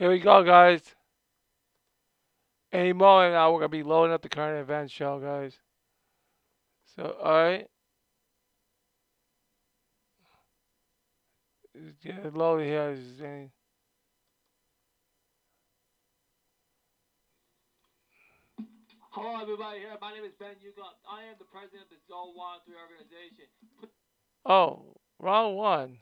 Here we go, guys. Any moment now, we're gonna be loading up the current event show, guys. So, all right. Get loaded here. Is any- Hello, everybody. Here, my name is Ben Yuga. I am the president of the Zone One Three organization. Oh, wrong one.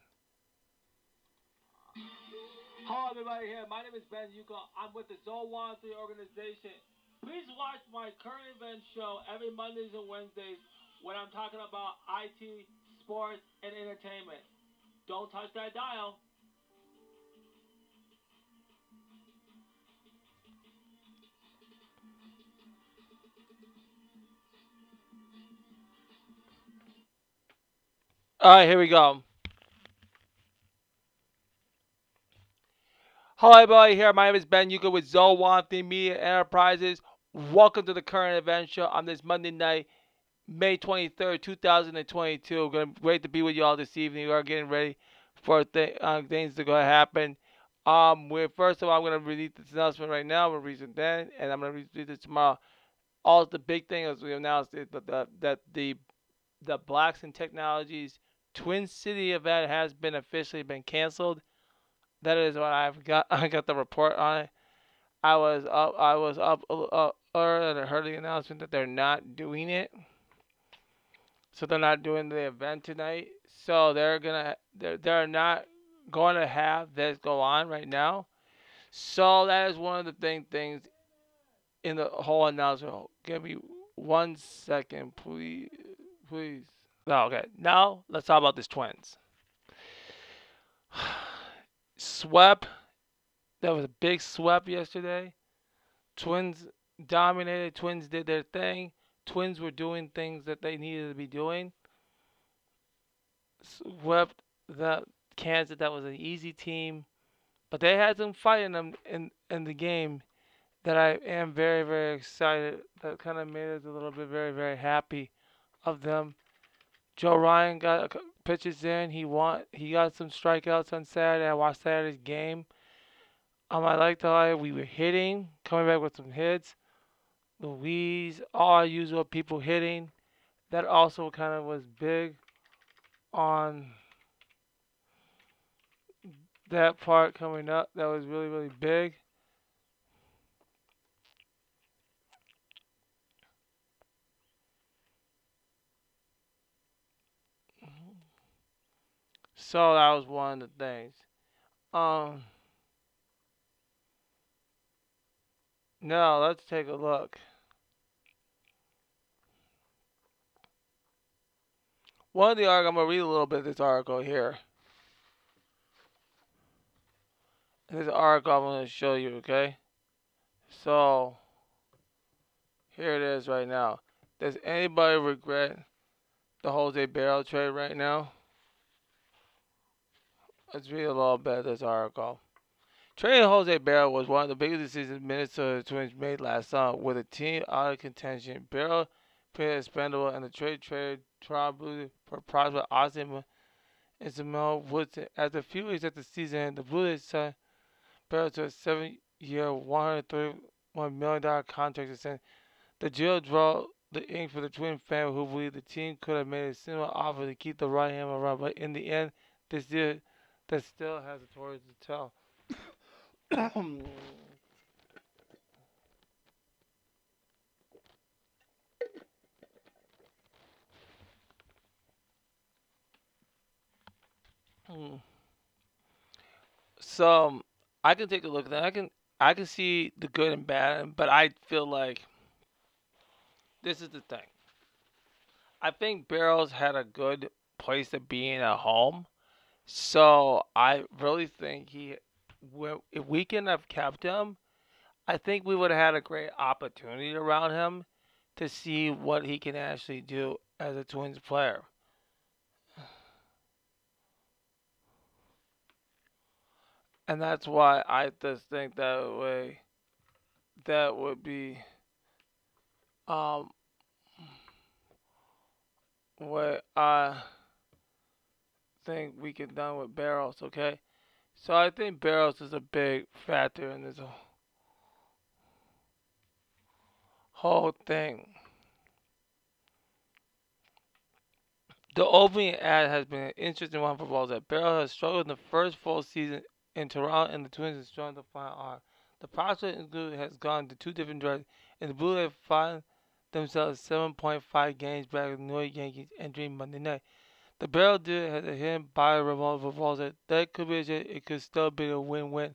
Hello, everybody. Here, my name is Ben Yuga. I'm with the One Three organization. Please watch my current event show every Mondays and Wednesdays when I'm talking about IT, sports, and entertainment. Don't touch that dial. All right, here we go. Hello, everybody. Here, my name is Ben Yuka with Zowanthi Media Enterprises. Welcome to the current event show on this Monday night, May 23rd, 2022. Gonna great to be with you all this evening. We are getting ready for th- uh, things to go happen. Um, we're first of all, I'm gonna release this announcement right now. We're releasing then, and I'm gonna release this tomorrow. All the big thing is we announced that the, that the the Blacks and Technologies Twin City event has been officially been canceled. That is what I've got. I got the report on it. I was up. I was up uh, earlier and I heard the announcement that they're not doing it. So they're not doing the event tonight. So they're gonna. They're they're not going to have this go on right now. So that is one of the thing things in the whole announcement. Give me one second, please, please. Oh, okay, now let's talk about these twins. Swept. That was a big sweep yesterday. Twins dominated. Twins did their thing. Twins were doing things that they needed to be doing. Swept the Kansas. That was an easy team, but they had some fight in them in in the game that I am very very excited. That kind of made us a little bit very very happy of them. Joe Ryan got pitches in. He won. He got some strikeouts on Saturday. I watched Saturday's game. Um, I liked how we were hitting, coming back with some hits. Luis, all our usual people hitting. That also kind of was big on that part coming up. That was really really big. So that was one of the things. Um. Now let's take a look. One of the articles, I'm gonna read a little bit of this article here. This article I'm gonna show you, okay? So here it is right now. Does anybody regret the Jose Barrel trade right now? Let's read a little bit of this article. Trading Jose Barrel was one of the biggest decisions Minnesota Twins made last summer. With a team out of contention, Barrel pretty expendable, and the trade traded Toronto Blue for prospect Austin Ismail Woodson. After a few weeks at the season, the Blues signed Barrel to a seven-year, $131 million contract. The deal drew the ink for the Twin family, who believed the team could have made a similar offer to keep the right hand around, but in the end, this deal that still has a story to tell. So I can take a look at that. I can I can see the good and bad, but I feel like this is the thing. I think Barrows had a good place to be in at home, so I really think he, if we can have kept him, I think we would have had a great opportunity around him to see what he can actually do as a Twins player. And that's why I just think that way that would be um what I think we could done with barrels, okay? So I think barrels is a big factor in this whole thing. The opening ad has been an interesting one for Balls. That Barrows has struggled in the first full season in Toronto, and the Twins are strong to find art. The prospect has gone to two different directions, and the Blue Jays find themselves 7.5 games back of the New York Yankees entering Monday night. The barrel deal has a hidden by remote proposal that could be it could still be a win-win.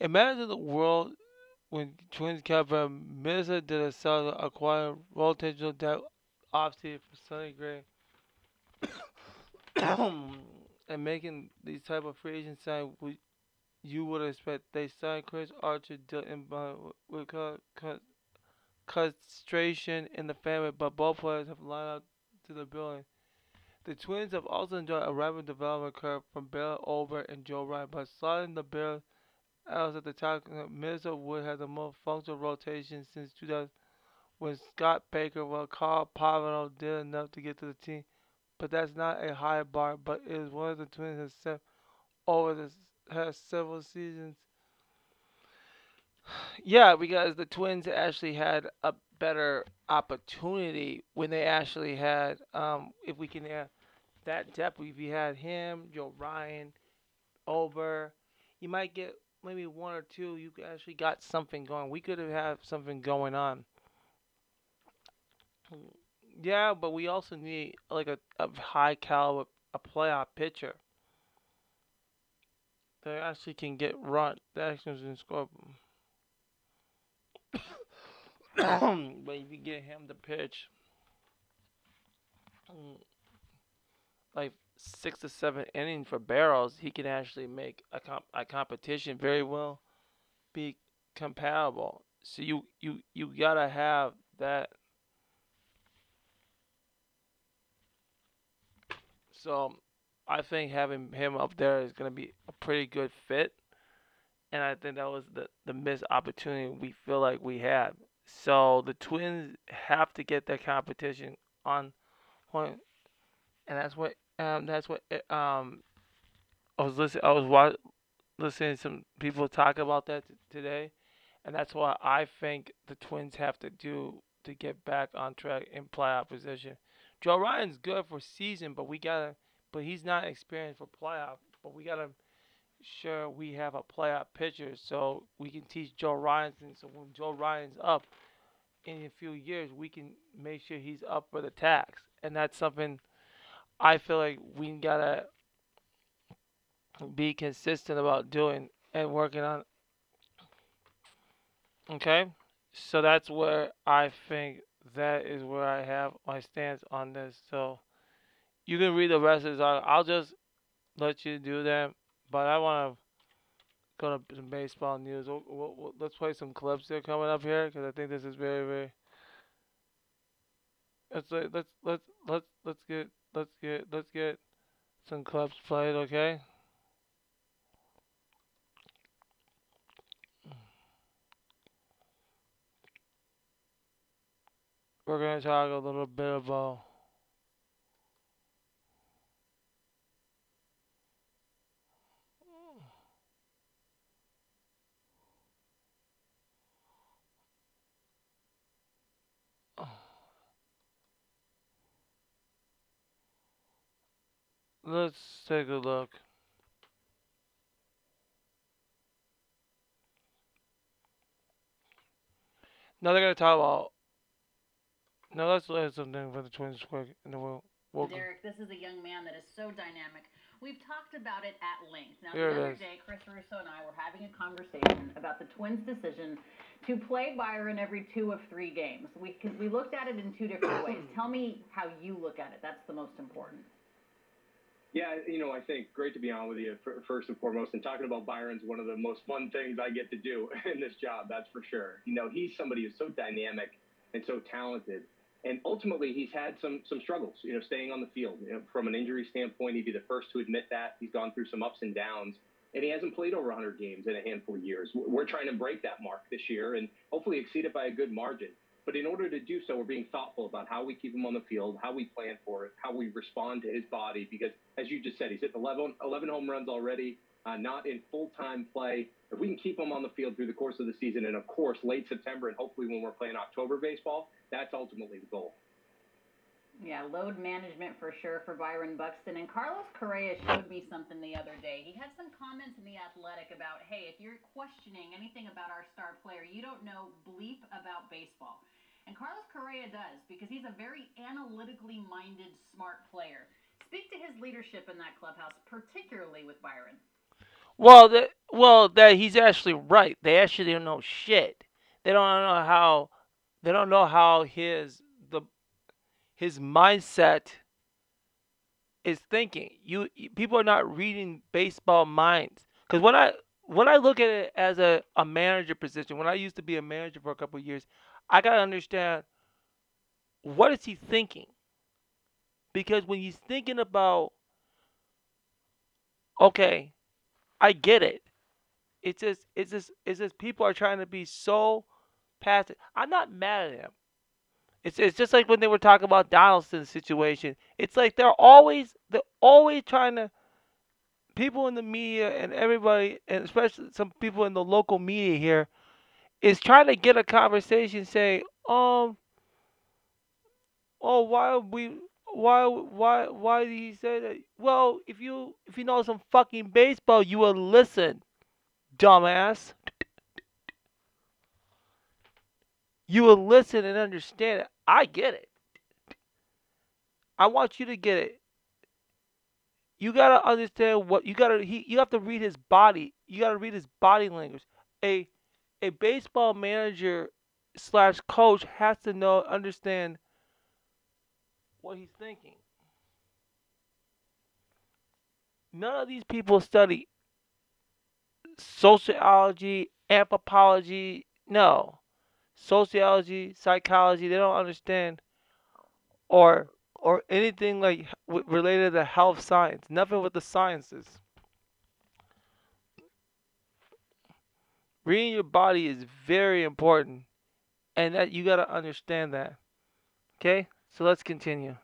Imagine the world when Twins from Minnesota did a sell acquire rotational depth offseason for Sonny Gray and making these type of free agent sign you would expect they signed Chris Archer deal in with castration in the family, but both players have lined up to the building. The Twins have also enjoyed a rapid development curve from Bill Over and Joe Ryan, but sliding the Bears out at the top, Minnesota would have the most functional rotation since 2000 when Scott Baker, well, Carl Pavano did enough to get to the team. But that's not a high bar, but it is one of the Twins has set over the past several seasons. Yeah, because the Twins actually had a better opportunity when they actually had, um, if we can have that depth, if you had him, Joe Ryan, Ober, you might get maybe one or two. You actually got something going. We could have had something going on. Yeah, but we also need like a, a high caliber, a playoff pitcher that actually can get run. That actually can score. but if you get him to pitch six to seven innings for barrels, he can actually make a, comp- a competition very well be compatible. So you you you gotta have that. So I think having him up there is gonna be a pretty good fit, and I think that was the the missed opportunity we feel like we had. So the Twins have to get their competition on point, and that's what um that's what eh, um I was listening I was wa- listening to some people talk about that t- today, and that's what I think the Twins have to do to get back on track in playoff position. Joe Ryan's good for season, but we gotta but he's not experienced for playoff. But we gotta sure we have a playoff pitcher so we can teach Joe Ryan. So when Joe Ryan's up in a few years, we can make sure he's up for the tax, and that's something I feel like we gotta be consistent about doing and working on. Okay, so that's where I think that is where I have my stance on this. So you can read the rest of article. I'll just let you do that. But I want to go to some baseball news. Let's play some clips here coming up here because I think this is very, very. Let's let's let's let's let's get let's get let's get some clubs played, okay? We're gonna talk a little bit about Let's take a look. Now they're gonna talk about. Now let's learn something for the Twins quick, and then we'll. Welcome. Derek, this is a young man that is so dynamic. We've talked about it at length. Now, Here the other day, Chris Russo and I were having a conversation about the Twins' decision to play Byron every two of three games. We we looked at it in two different ways. Tell me how you look at it. That's the most important. Yeah, you know, I think great to be on with you first and foremost. And talking about Byron's one of the most fun things I get to do in this job, that's for sure. You know, he's somebody who's so dynamic and so talented. And ultimately, he's had some some struggles, you know, staying on the field. You know, from an injury standpoint, he'd be the first to admit that. He's gone through some ups and downs, and he hasn't played over 100 games in a handful of years. We're trying to break that mark this year and hopefully exceed it by a good margin. But in order to do so, we're being thoughtful about how we keep him on the field, how we plan for it, how we respond to his body. Because as you just said, he's hit 11, 11 home runs already. uh, not in full time play. If we can keep him on the field through the course of the season, and of course late September, and hopefully when we're playing October baseball, that's ultimately the goal. Yeah, load management for sure for Byron Buxton. And Carlos Correa showed me something the other day. He had some comments in The Athletic about, hey, if you're questioning anything about our star player, you don't know bleep about baseball. And Carlos Correa does because he's a very analytically minded, smart player. Speak to his leadership in that clubhouse, particularly with Byron. Well, the, well, that he's actually right. They actually don't know shit. They don't know how. They don't know how his the his mindset is thinking. You people are not reading baseball minds because when I when I look at it as a, a manager position, when I used to be a manager for a couple years, I gotta understand what is he thinking. Because when he's thinking about, okay, I get it. It's just it's just it's just people are trying to be so passive. I'm not mad at him. It's it's just like when they were talking about Donaldson's situation. It's like they're always they're always trying to people in the media and everybody and especially some people in the local media here is trying to get a conversation say, um oh why we why why why did he say that? Well, if you if you know some fucking baseball, you will listen, dumbass. You will listen and understand it. I get it. I want you to get it. You gotta understand what you gotta. He, you have to read his body. You gotta read his body language. A a baseball manager slash coach has to know understand what he's thinking. None of these people study sociology, anthropology. No sociology, psychology. They don't understand, or or anything like related to health science. Nothing with the sciences. Reading your body is very important, and that you got to understand that. Okay, so let's continue.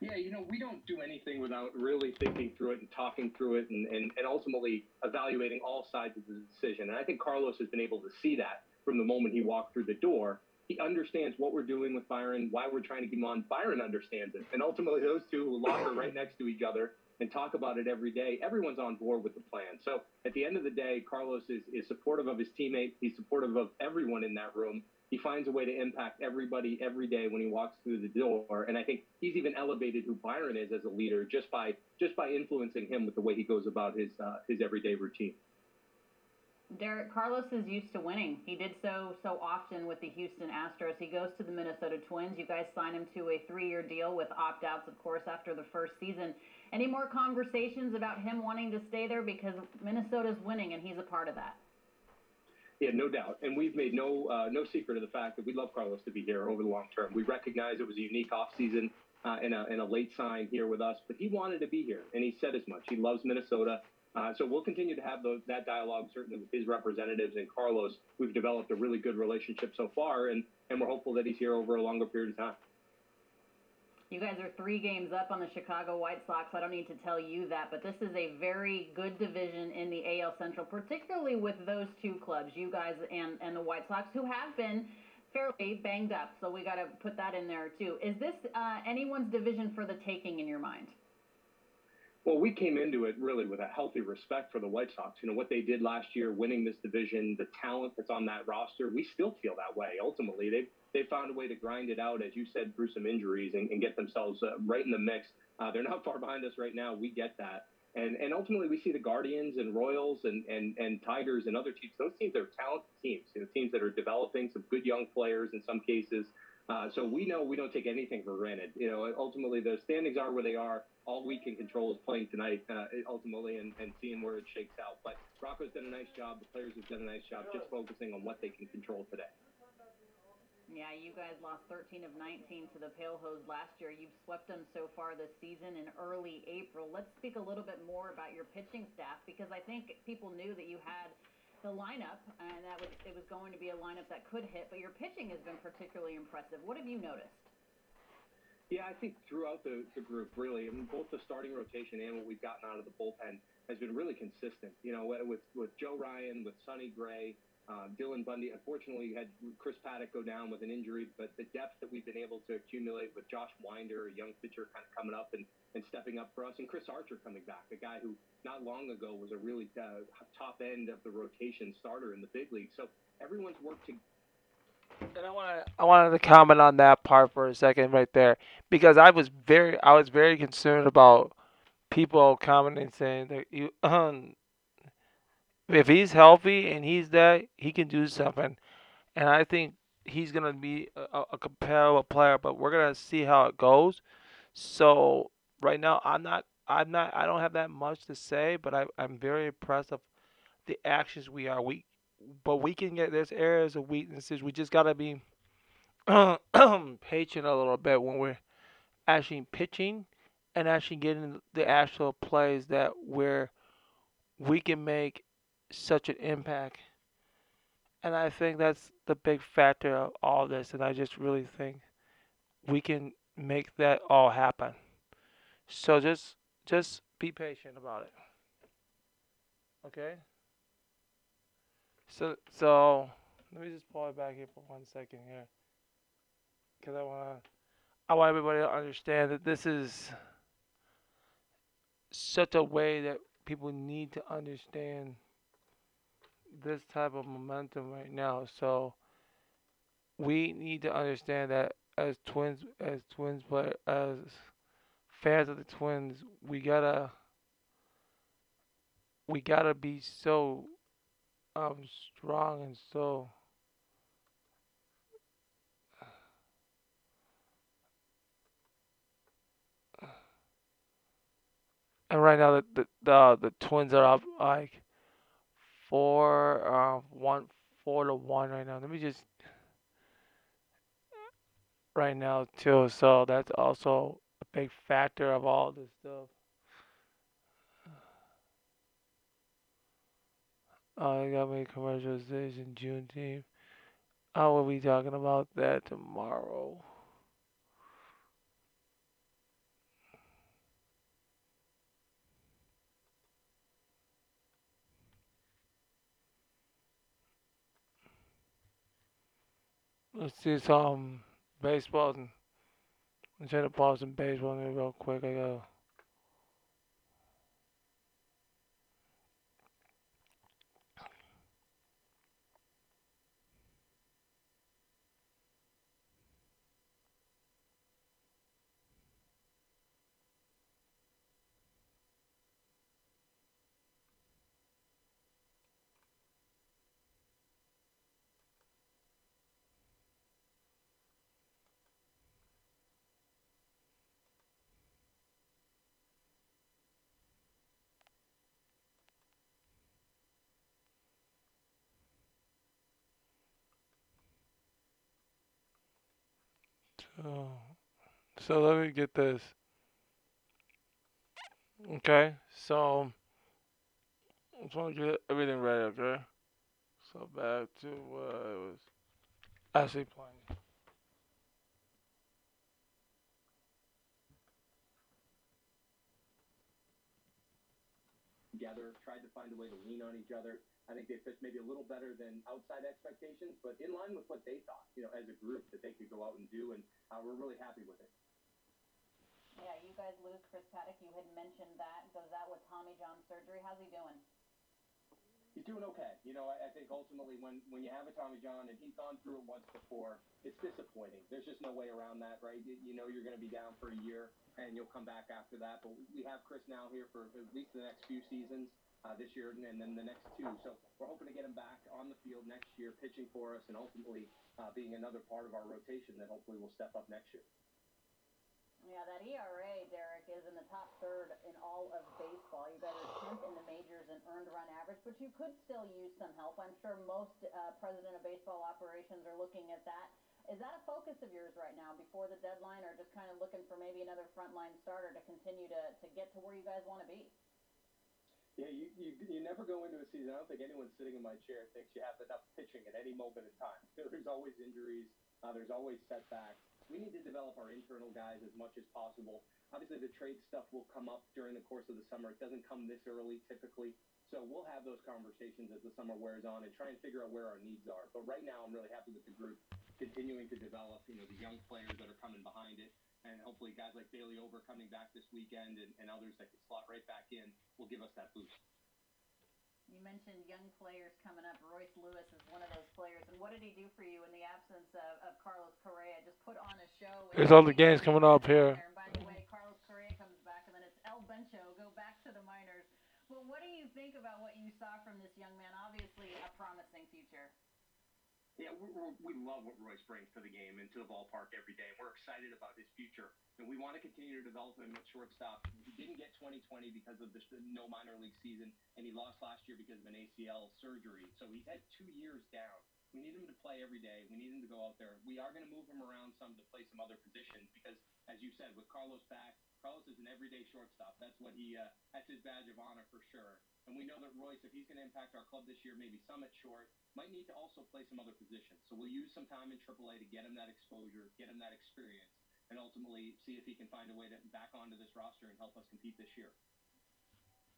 Yeah, you know, we don't do anything without really thinking through it and talking through it and, and, and ultimately evaluating all sides of the decision. And I think Carlos has been able to see that from the moment he walked through the door. He understands what we're doing with Byron, why we're trying to keep him on. Byron understands it. And ultimately, those two who locker right next to each other and talk about it every day, everyone's on board with the plan. So at the end of the day, Carlos is, is supportive of his teammate. He's supportive of everyone in that room. He finds a way to impact everybody every day when he walks through the door. And I think he's even elevated who Byron is as a leader just by just by influencing him with the way he goes about his uh, his everyday routine. Derek Carlos is used to winning. He did so so often with the Houston Astros. He goes to the Minnesota Twins. You guys sign him to a three-year deal with opt-outs, of course, after the first season. Any more conversations about him wanting to stay there because Minnesota's winning and he's a part of that? Yeah, no doubt. And we've made no uh, no secret of the fact that we'd love Carlos to be here over the long term. We recognize it was a unique offseason uh, and, a, and a late sign here with us, but he wanted to be here, and he said as much. He loves Minnesota. Uh, so we'll continue to have that dialogue, certainly with his representatives and Carlos. We've developed a really good relationship so far, and, and we're hopeful that he's here over a longer period of time. You guys are three games up on the Chicago White Sox. I don't need to tell you that, but this is a very good division in the AL Central, particularly with those two clubs, you guys and, and the White Sox, who have been fairly banged up. So we got to put that in there too. Is this uh, anyone's division for the taking in your mind? Well, we came into it really with a healthy respect for the White Sox. You know, what they did last year, winning this division, the talent that's on that roster, we still feel that way. Ultimately, they've, they found a way to grind it out, as you said, through some injuries and, and get themselves uh, right in the mix. Uh, they're not far behind us right now. We get that. And, and ultimately, we see the Guardians and Royals and, and, and Tigers and other teams. Those teams are talented teams, you know, teams that are developing some good young players in some cases. Uh, so we know we don't take anything for granted. You know, ultimately the standings are where they are. All we can control is playing tonight, uh, ultimately, and, and seeing where it shakes out. But Rocco's done a nice job. The players have done a nice job, just focusing on what they can control today. Yeah, you guys lost 13 of 19 to the Pale Hose last year. You've swept them so far this season in early April. Let's speak a little bit more about your pitching staff because I think people knew that you had the lineup, and that was it was going to be a lineup that could hit. But your pitching has been particularly impressive. What have you noticed? Yeah, I think throughout the, the group, really, I mean, both the starting rotation and what we've gotten out of the bullpen has been really consistent. You know, with with Joe Ryan, with Sonny Gray, uh, Dylan Bundy. Unfortunately, you had Chris Paddack go down with an injury, but the depth that we've been able to accumulate with Josh Winder, a young pitcher, kind of coming up and, and stepping up for us, and Chris Archer coming back, a guy who not long ago was a really uh, top end of the rotation starter in the big league. So everyone's worked together and I want I wanted to comment on that part for a second right there because I was very I was very concerned about people commenting saying that you um, if he's healthy and he's there he can do something, and I think he's gonna be a, a comparable player, but we're gonna see how it goes. So right now I'm not I'm not I don't have that much to say, but I I'm very impressed of the actions we are. We but we can get there's areas of weaknesses. We just gotta be patient a little bit when we're actually pitching and actually getting the actual plays that where we can make such an impact. And I think that's the big factor of all this. And I just really think we can make that all happen. So just just be patient about it. Okay? So, so let me just pull it back here for one second here, because I want to, I want everybody to understand that this is such a way that people need to understand this type of momentum right now. So we need to understand that as twins, as twins, but as fans of the twins, we gotta, we gotta be so um strong and so and right now the the the, the twins are up like four uh one four to one right now. Let me just right now too. So that's also a big factor of all this stuff Oh, they got me commercial station Juneteenth. I will be talking about that tomorrow. Let's see some baseball. I'm trying to pause some baseball real quick. I gotta. Oh, so let me get this. Okay, so I just want to get everything ready, okay? So back to what I was actually playing. Together, tried to find a way to lean on each other. I think they pitched maybe a little better than outside expectations, but in line with what they thought, you know, as a group that they could go out and do, and uh, we're really happy with it. Yeah, you guys lose Chris Paddack. You had mentioned that. Goes out with Tommy John surgery. How's he doing? He's doing okay. You know, I, I think ultimately when, when you have a Tommy John and he's gone through it once before, it's disappointing. There's just no way around that, right? You, you know you're going to be down for a year and you'll come back after that. But we have Chris now here for at least the next few seasons uh, this year and then the next two. So we're hoping to get him back on the field next year, pitching for us, and ultimately uh, being another part of our rotation that hopefully will step up next year. Yeah, that ERA, Derek, is in the top third in all of baseball. You are 10th in the majors in earned run average, but you could still use some help. I'm sure most uh, president of baseball operations are looking at that. Is that a focus of yours right now before the deadline, or just kind of looking for maybe another frontline starter to continue to, to get to where you guys want to be? Yeah, you, you you never go into a season. I don't think anyone sitting in my chair thinks you have enough pitching at any moment in time. There's always injuries. Uh, there's always setbacks. We need to develop our internal guys as much as possible. Obviously, the trade stuff will come up during the course of the summer. It doesn't come this early typically. So we'll have those conversations as the summer wears on and try and figure out where our needs are. But right now, I'm really happy with the group continuing to develop, you know, the young players that are coming behind it. And hopefully guys like Bailey Ober coming back this weekend and, and others that can slot right back in will give us that boost. You mentioned young players coming up. Royce Lewis is one of those players. And what did he do for you in the absence of, of Carlos Correa? Just put on a show. There's all the games coming up here. And by the way, Carlos Correa comes back, and then it's El Bencho go back to the minors. Well, what do you think about what you saw from this young man? Obviously, a promising future. Yeah, we're, we love what Royce brings to the game and to the ballpark every day. We're excited about his future, and we want to continue to develop him at shortstop. He didn't get 2020 because of the no minor league season, and he lost last year because of an ACL surgery. So he's had two years down. We need him to play every day. We need him to go out there. We are going to move him around some to play some other positions because, as you said, with Carlos back, Carlos is an everyday shortstop. That's what he, uh, that's his badge of honor for sure. And we know that Royce, if he's going to impact our club this year, maybe some at short, might need to also play some other positions. So we'll use some time in AAA to get him that exposure, get him that experience, and ultimately see if he can find a way to back onto this roster and help us compete this year.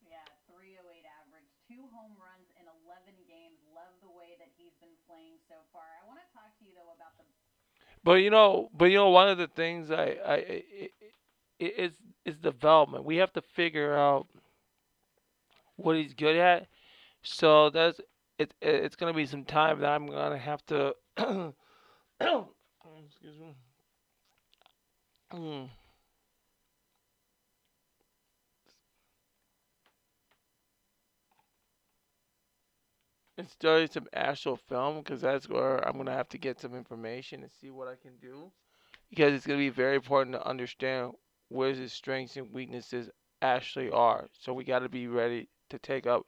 Yeah, 308 average, two home runs in 11 games. Love the way that he's been playing so far. I want to talk to you though about the. But you know, but you know, one of the things I, I, it, it, is is development. We have to figure out what he's good at. So that's it. It's gonna be some time that I'm gonna have to. excuse me. Mm. And study some actual film because that's where I'm gonna have to get some information and see what I can do. Because it's gonna be very important to understand where his strengths and weaknesses actually are. So we got to be ready to take up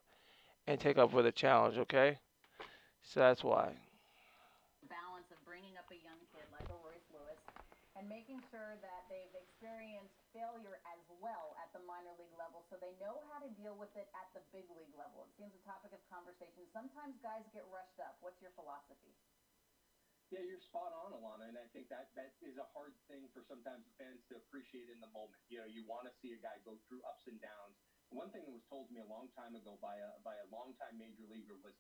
and take up for the challenge, okay? So that's why. Making sure that they've experienced failure as well minor league level so they know how to deal with it at the big league level. It seems a topic of conversation. Sometimes guys get rushed up. What's your philosophy? Yeah, you're spot on, Alanna, and I think that that is a hard thing for sometimes fans to appreciate in the moment. You know, you want to see a guy go through ups and downs, one thing that was told to me a long time ago by a by a longtime major leaguer was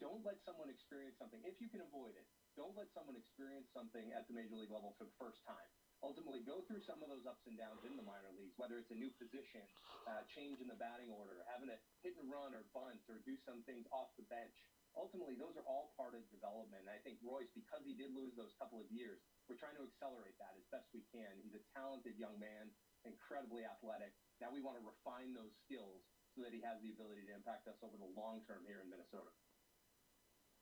don't let someone experience something if you can avoid it. Don't let someone experience something at the major league level for the first time. Ultimately, go through some of those ups and downs in the minor leagues, whether it's a new position, uh, change in the batting order, having to hit and run or bunt or do some things off the bench. Ultimately, those are all part of development. And I think Royce, because he did lose those couple of years, we're trying to accelerate that as best we can. He's a talented young man, incredibly athletic. Now we want to refine those skills so that he has the ability to impact us over the long term here in Minnesota.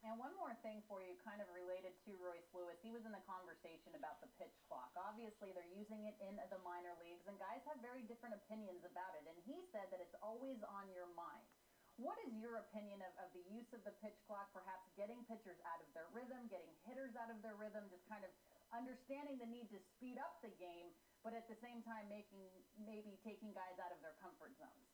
And one more thing for you, kind of related to Royce Lewis. He was in the conversation about the pitch clock. Obviously, they're using it in the minor leagues, and guys have very different opinions about it. And he said that it's always on your mind. What is your opinion of, of the use of the pitch clock, perhaps getting pitchers out of their rhythm, getting hitters out of their rhythm, just kind of understanding the need to speed up the game, but at the same time making maybe taking guys out of their comfort zones.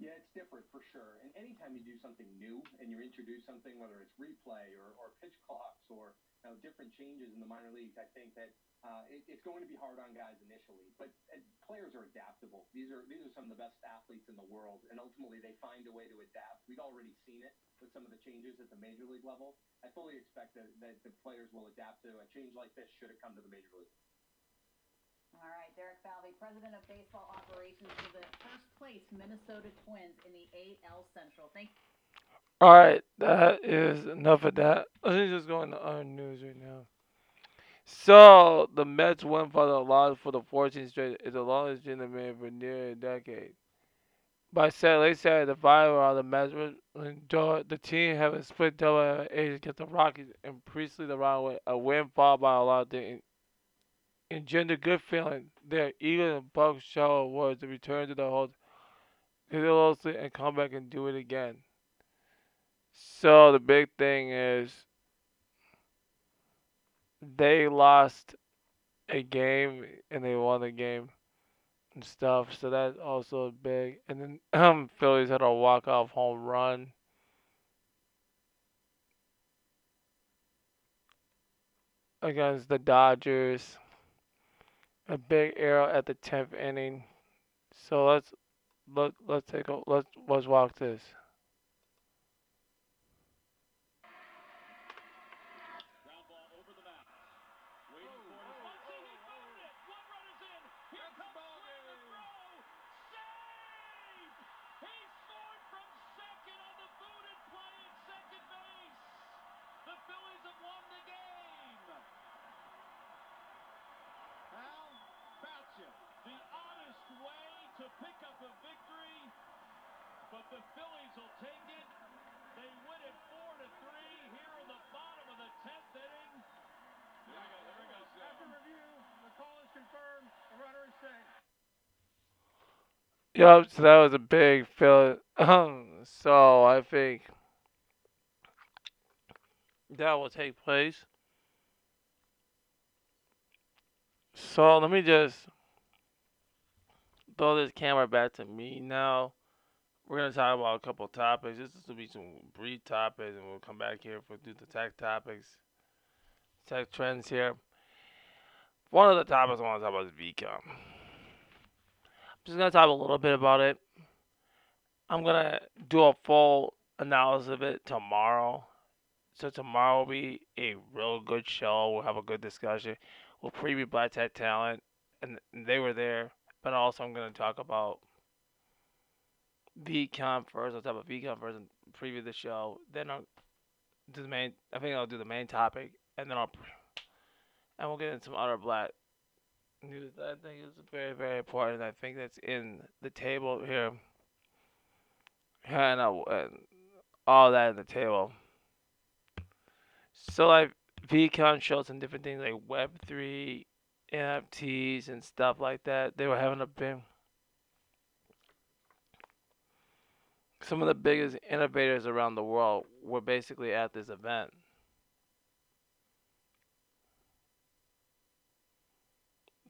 Yeah, it's different for sure. And anytime you do something new and you introduce something, whether it's replay or, or pitch clocks or you know, different changes in the minor leagues, I think that uh, it, it's going to be hard on guys initially. But uh, players are adaptable. These are these are some of the best athletes in the world, and ultimately they find a way to adapt. We've already seen it with some of the changes at the major league level. I fully expect that, that the players will adapt to a change like this should it come to the major league. All right, Derek Falvey, president of baseball operations for the first place Minnesota Twins in the AL Central. Thank you. All right, that is enough of that. Let's just go into other news right now. So the Mets win for the loss for the 14th straight is the longest in the man for nearly a decade. By Saturday, Saturday, the five of the Mets the team having split double A's against the Rockies and Priestley the round with a win followed by a lot of engender good feeling. Their Eagles and Bucks show was to return to the hold closely and come back and do it again. So the big thing is they lost a game and they won the game and stuff. So that's also big. And then um, Phillies had a walk off home run. against the Dodgers. A big error at the tenth inning. So let's let let's take a let's let's walk this. Yup, so that was a big fill. Um, so I think that will take place. So let me just throw this camera back to me now. We're gonna talk about a couple topics. This will be some brief topics, and we'll come back here for do the tech topics, tech trends here. One of the topics I want to talk about is VCOM. Just gonna talk a little bit about it. I'm gonna do a full analysis of it tomorrow. So tomorrow will be a real good show. We'll have a good discussion. We'll preview Black Tech Talent, and they were there. But also, I'm gonna talk about VCon first. I'll talk about VCon first and preview the show. Then I'll do the main. I think I'll do the main topic, and then I'll and we'll get into some other black news that I think is very, very important. I think that's in the table here. And, uh, and all that in the table. So like VCon showed and different things like Web3, NFTs, and stuff like that. They were having a big. Some of the biggest innovators around the world were basically at this event.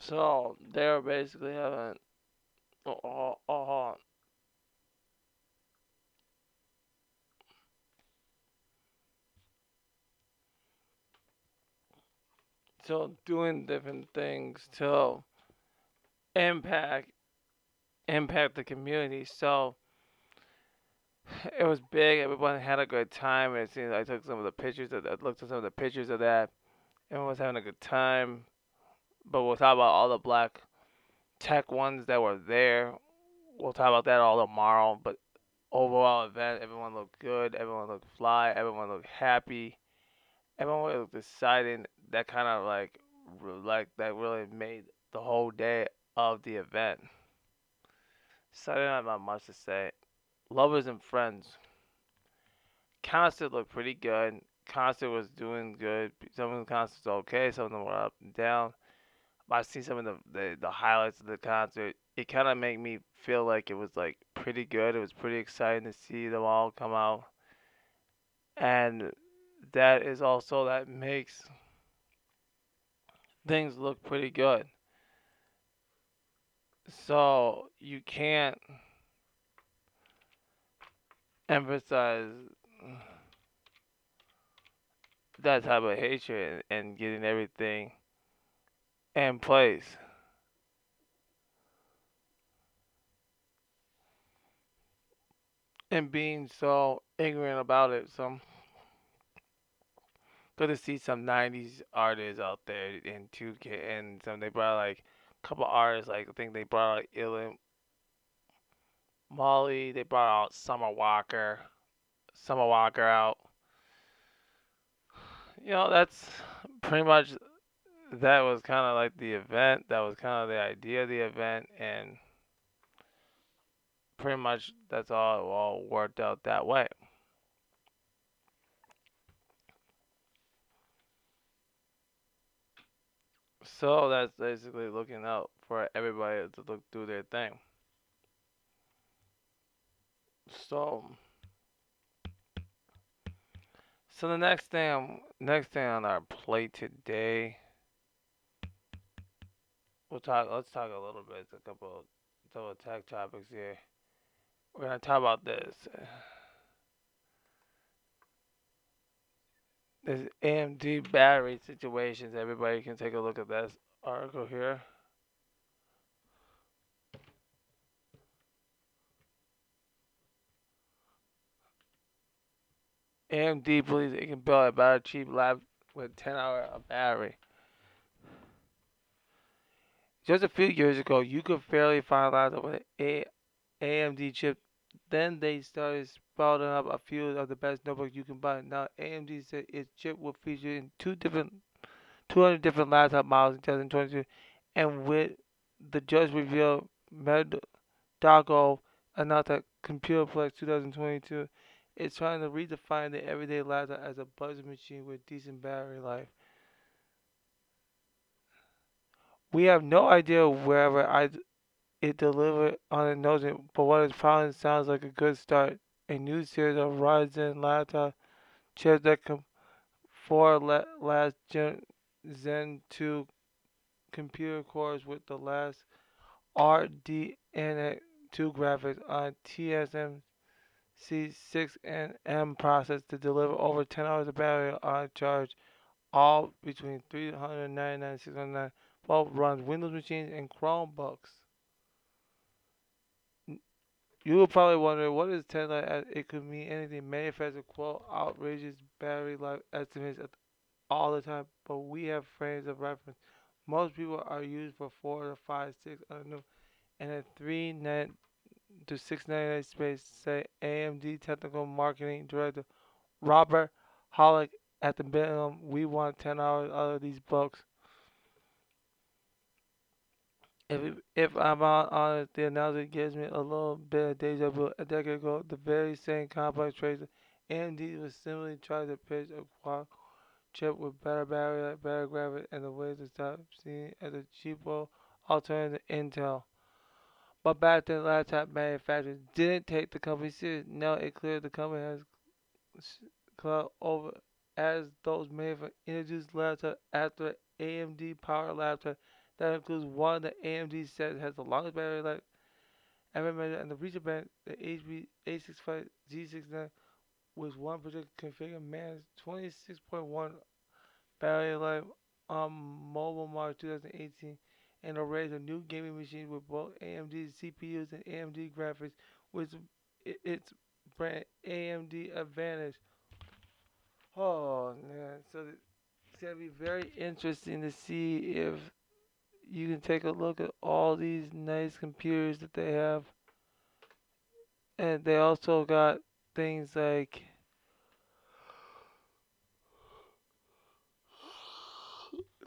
So they're basically having oh, oh, oh, so doing different things to impact impact the community. So it was big. Everyone had a good time. And it seems I took some of the pictures. Of, I looked at some of the pictures of that. Everyone was having a good time. But we'll talk about all the black tech ones that were there. We'll talk about that all tomorrow. But overall event, everyone looked good. Everyone looked fly. Everyone looked happy. Everyone looked excited. That kind of like, like that really made the whole day of the event. Saturday night, not have much to say. Lovers and friends. Concert looked pretty good. Concert was doing good. Some of the concerts were okay. Some of them were up and down. I see some of the, the, the highlights of the concert. It kind of made me feel like it was like pretty good. It was pretty exciting to see them all come out, and that is also that makes things look pretty good. So you can't emphasize that type of hatred and getting everything in place. And being so ignorant about it. So good to see some '90s artists out there in 2K, and some they brought like a couple artists. Like I think they brought out Ill Molly. They brought out Summer Walker. Summer Walker out. You know that's pretty much that was kind of like the event. That was kind of the idea of the event, and pretty much that's all it all worked out that way. So that's basically looking out for everybody to look do their thing. So, so the next thing, next thing on our plate today we'll talk. Let's talk a little bit. A couple, couple of tech topics here. We're gonna talk about this. This AMD battery situations. Everybody can take a look at this article here. AMD believes it can build a better cheap lab with 10 hour battery. Just a few years ago, you could fairly find laptop with an AMD chip. Then they started sprouting up a few of the best notebooks you can buy. Now AMD said its chip will feature in two different, 200 different laptop models in 2022, and with the just revealed Mendocino announced that Computex 2022 is trying to redefine the everyday laptop as a budget machine with decent battery life. We have no idea wherever I it delivered on a notion, but what it probably sounds like a good start. A new series of Ryzen laptop chips that come for last gen Zen 2 computer cores with the last RDNA2 graphics on TSMC 6 and M process to deliver over 10 hours of battery on charge, all between 399 and 609 both runs Windows machines and Chromebooks. You will probably wonder what is Tesla it could mean anything. Manufacturers quote outrageous battery life estimates all the time, but we have frames of reference. Most people are used for four to five, six, I don't know, and a three net to six ninety nine space. Say AMD technical marketing director Robert Hallock at the minimum. We want ten hours out of these books. If if I'm honest, the analogy gives me a little bit of deja vu. A decade ago, the very same complex tracer AMD was similarly trying to pitch a quad chip with better battery better graphics, and a way to stop seeing as a cheaper alternative to Intel. But back then, laptop manufacturers didn't take the company serious. Now it clear the company has cloud over as those manufacturers introduced laptop after AMD power laptop that includes one that AMD says has the longest battery life ever measured, and the recent band, the HP A65 G69, with one particular configured man's 26.1 battery life on MobileMark 2018, and arrays of new gaming machines with both AMD CPUs and AMD graphics, with its brand AMD Advantage. Oh man, so it's gonna be very interesting to see if you can take a look at all these nice computers that they have. And they also got things like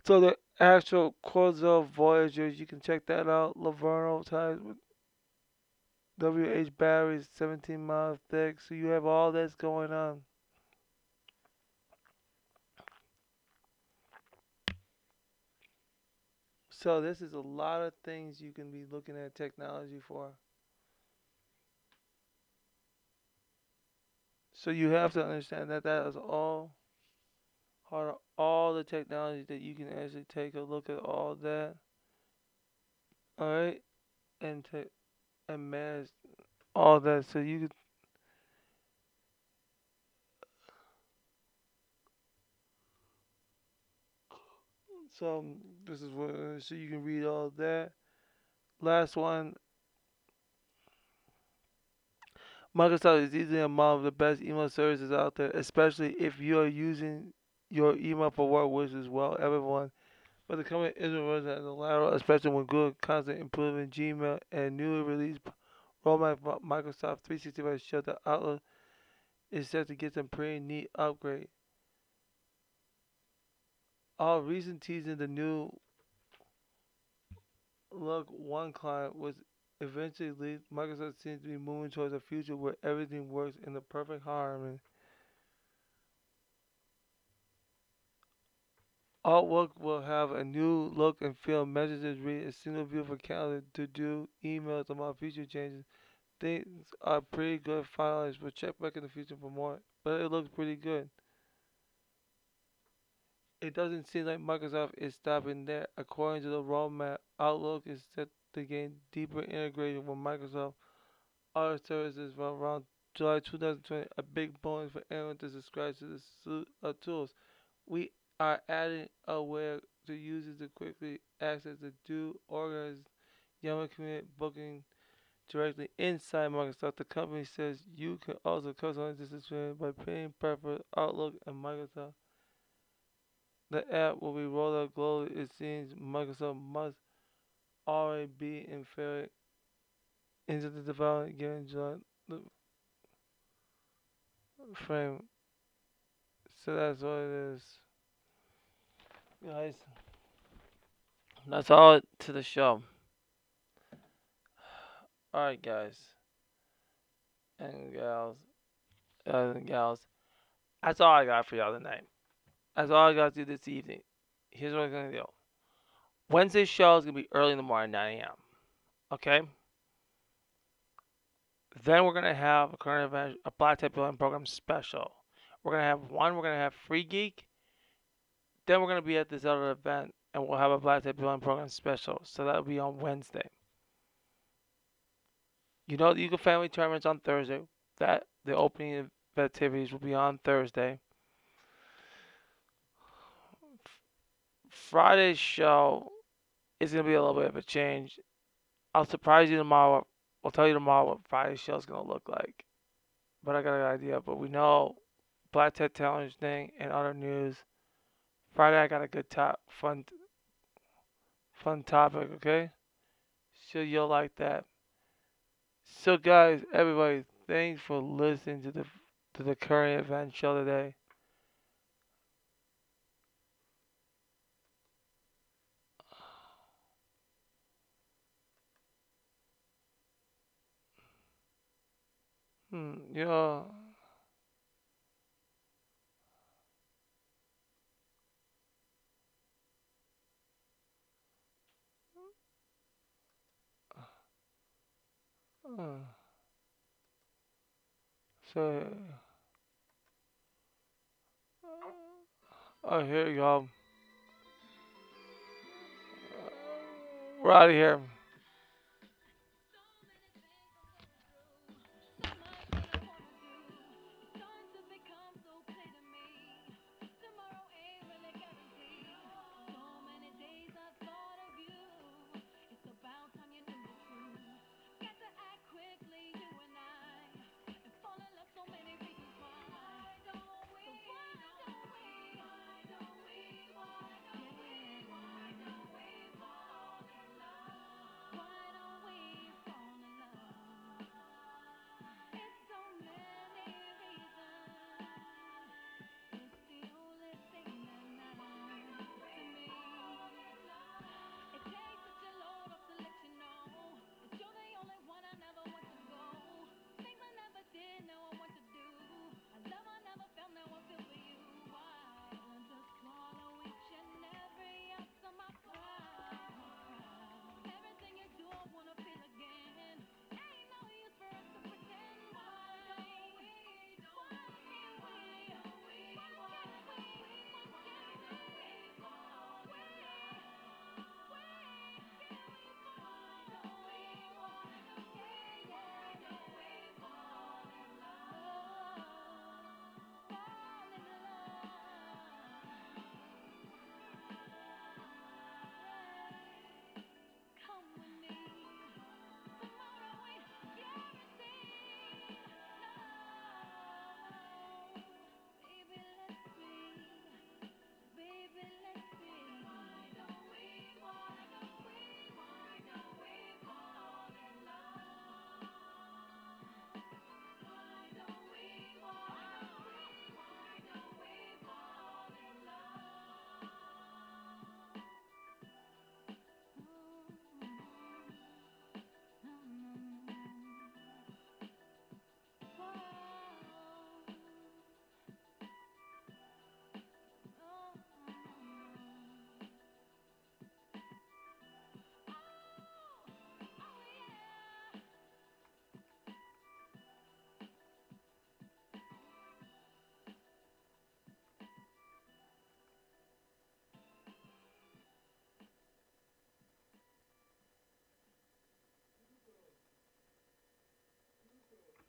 so the actual Quasar Voyagers, you can check that out. Laverno ties with WH batteries, 17 miles thick. So you have all this going on. So this is a lot of things you can be looking at technology for. So you have to understand that that is all part of all the technology that you can actually take a look at all that. Alright? And take and manage all that so you could So this is what so you can read all that. Last one. Microsoft is easily among the best email services out there, especially if you are using your email for work, which is well everyone. But the company isn't as a lateral, especially when Google constantly improving Gmail and newly released roadmap Microsoft 365 show that Outlook is set to get some pretty neat upgrade all recent teasing the new look one client was eventually leaked. Microsoft seems to be moving towards a future where everything works in the perfect harmony. Outlook will have a new look and feel. Messages read a single view for calendar to do emails about future changes. Things are pretty good finalized. We'll check back in the future for more, but it looks pretty good it doesn't seem like Microsoft is stopping there. According to the roadmap, Outlook is set to gain deeper integration with Microsoft other services from around July 2020, a big bonus for anyone to subscribe to the suite of uh, tools. we are adding a way to users to quickly access the do organized Yammer community booking directly inside Microsoft. The company says you can also customize this experience by paying preferred Outlook and Microsoft. The app will be rolled out globally. It seems Microsoft must already be in fair into the development given July the frame. So that's what it is. Guys. That's all to the show. Alright guys. And gals. Uh, and gals. That's all I got for y'all tonight. That's all I got to do this evening. Here's what I'm gonna do. Wednesday's show is gonna be early in the morning, 9 a.m. Okay? Then we're gonna have a current event, a Black Type Building Program special. We're gonna have one. We're gonna have Free Geek. Then we're gonna be at this other event, and we'll have a Black Type Building Program special. So that'll be on Wednesday. You know the Eagle Family Tournament's on Thursday. That the opening activities will be on Thursday. Friday's show is gonna be a little bit of a change. I'll surprise you tomorrow. I'll tell you tomorrow what Friday's show is gonna look like. But I got an idea. But we know Black Tech Challenge thing and other news. Friday I got a good top fun fun topic, okay? So you'll like that. So guys, everybody, thanks for listening to the to the current event show today. Hmm, yeah. Uh, so, oh, here you go. We're out of here.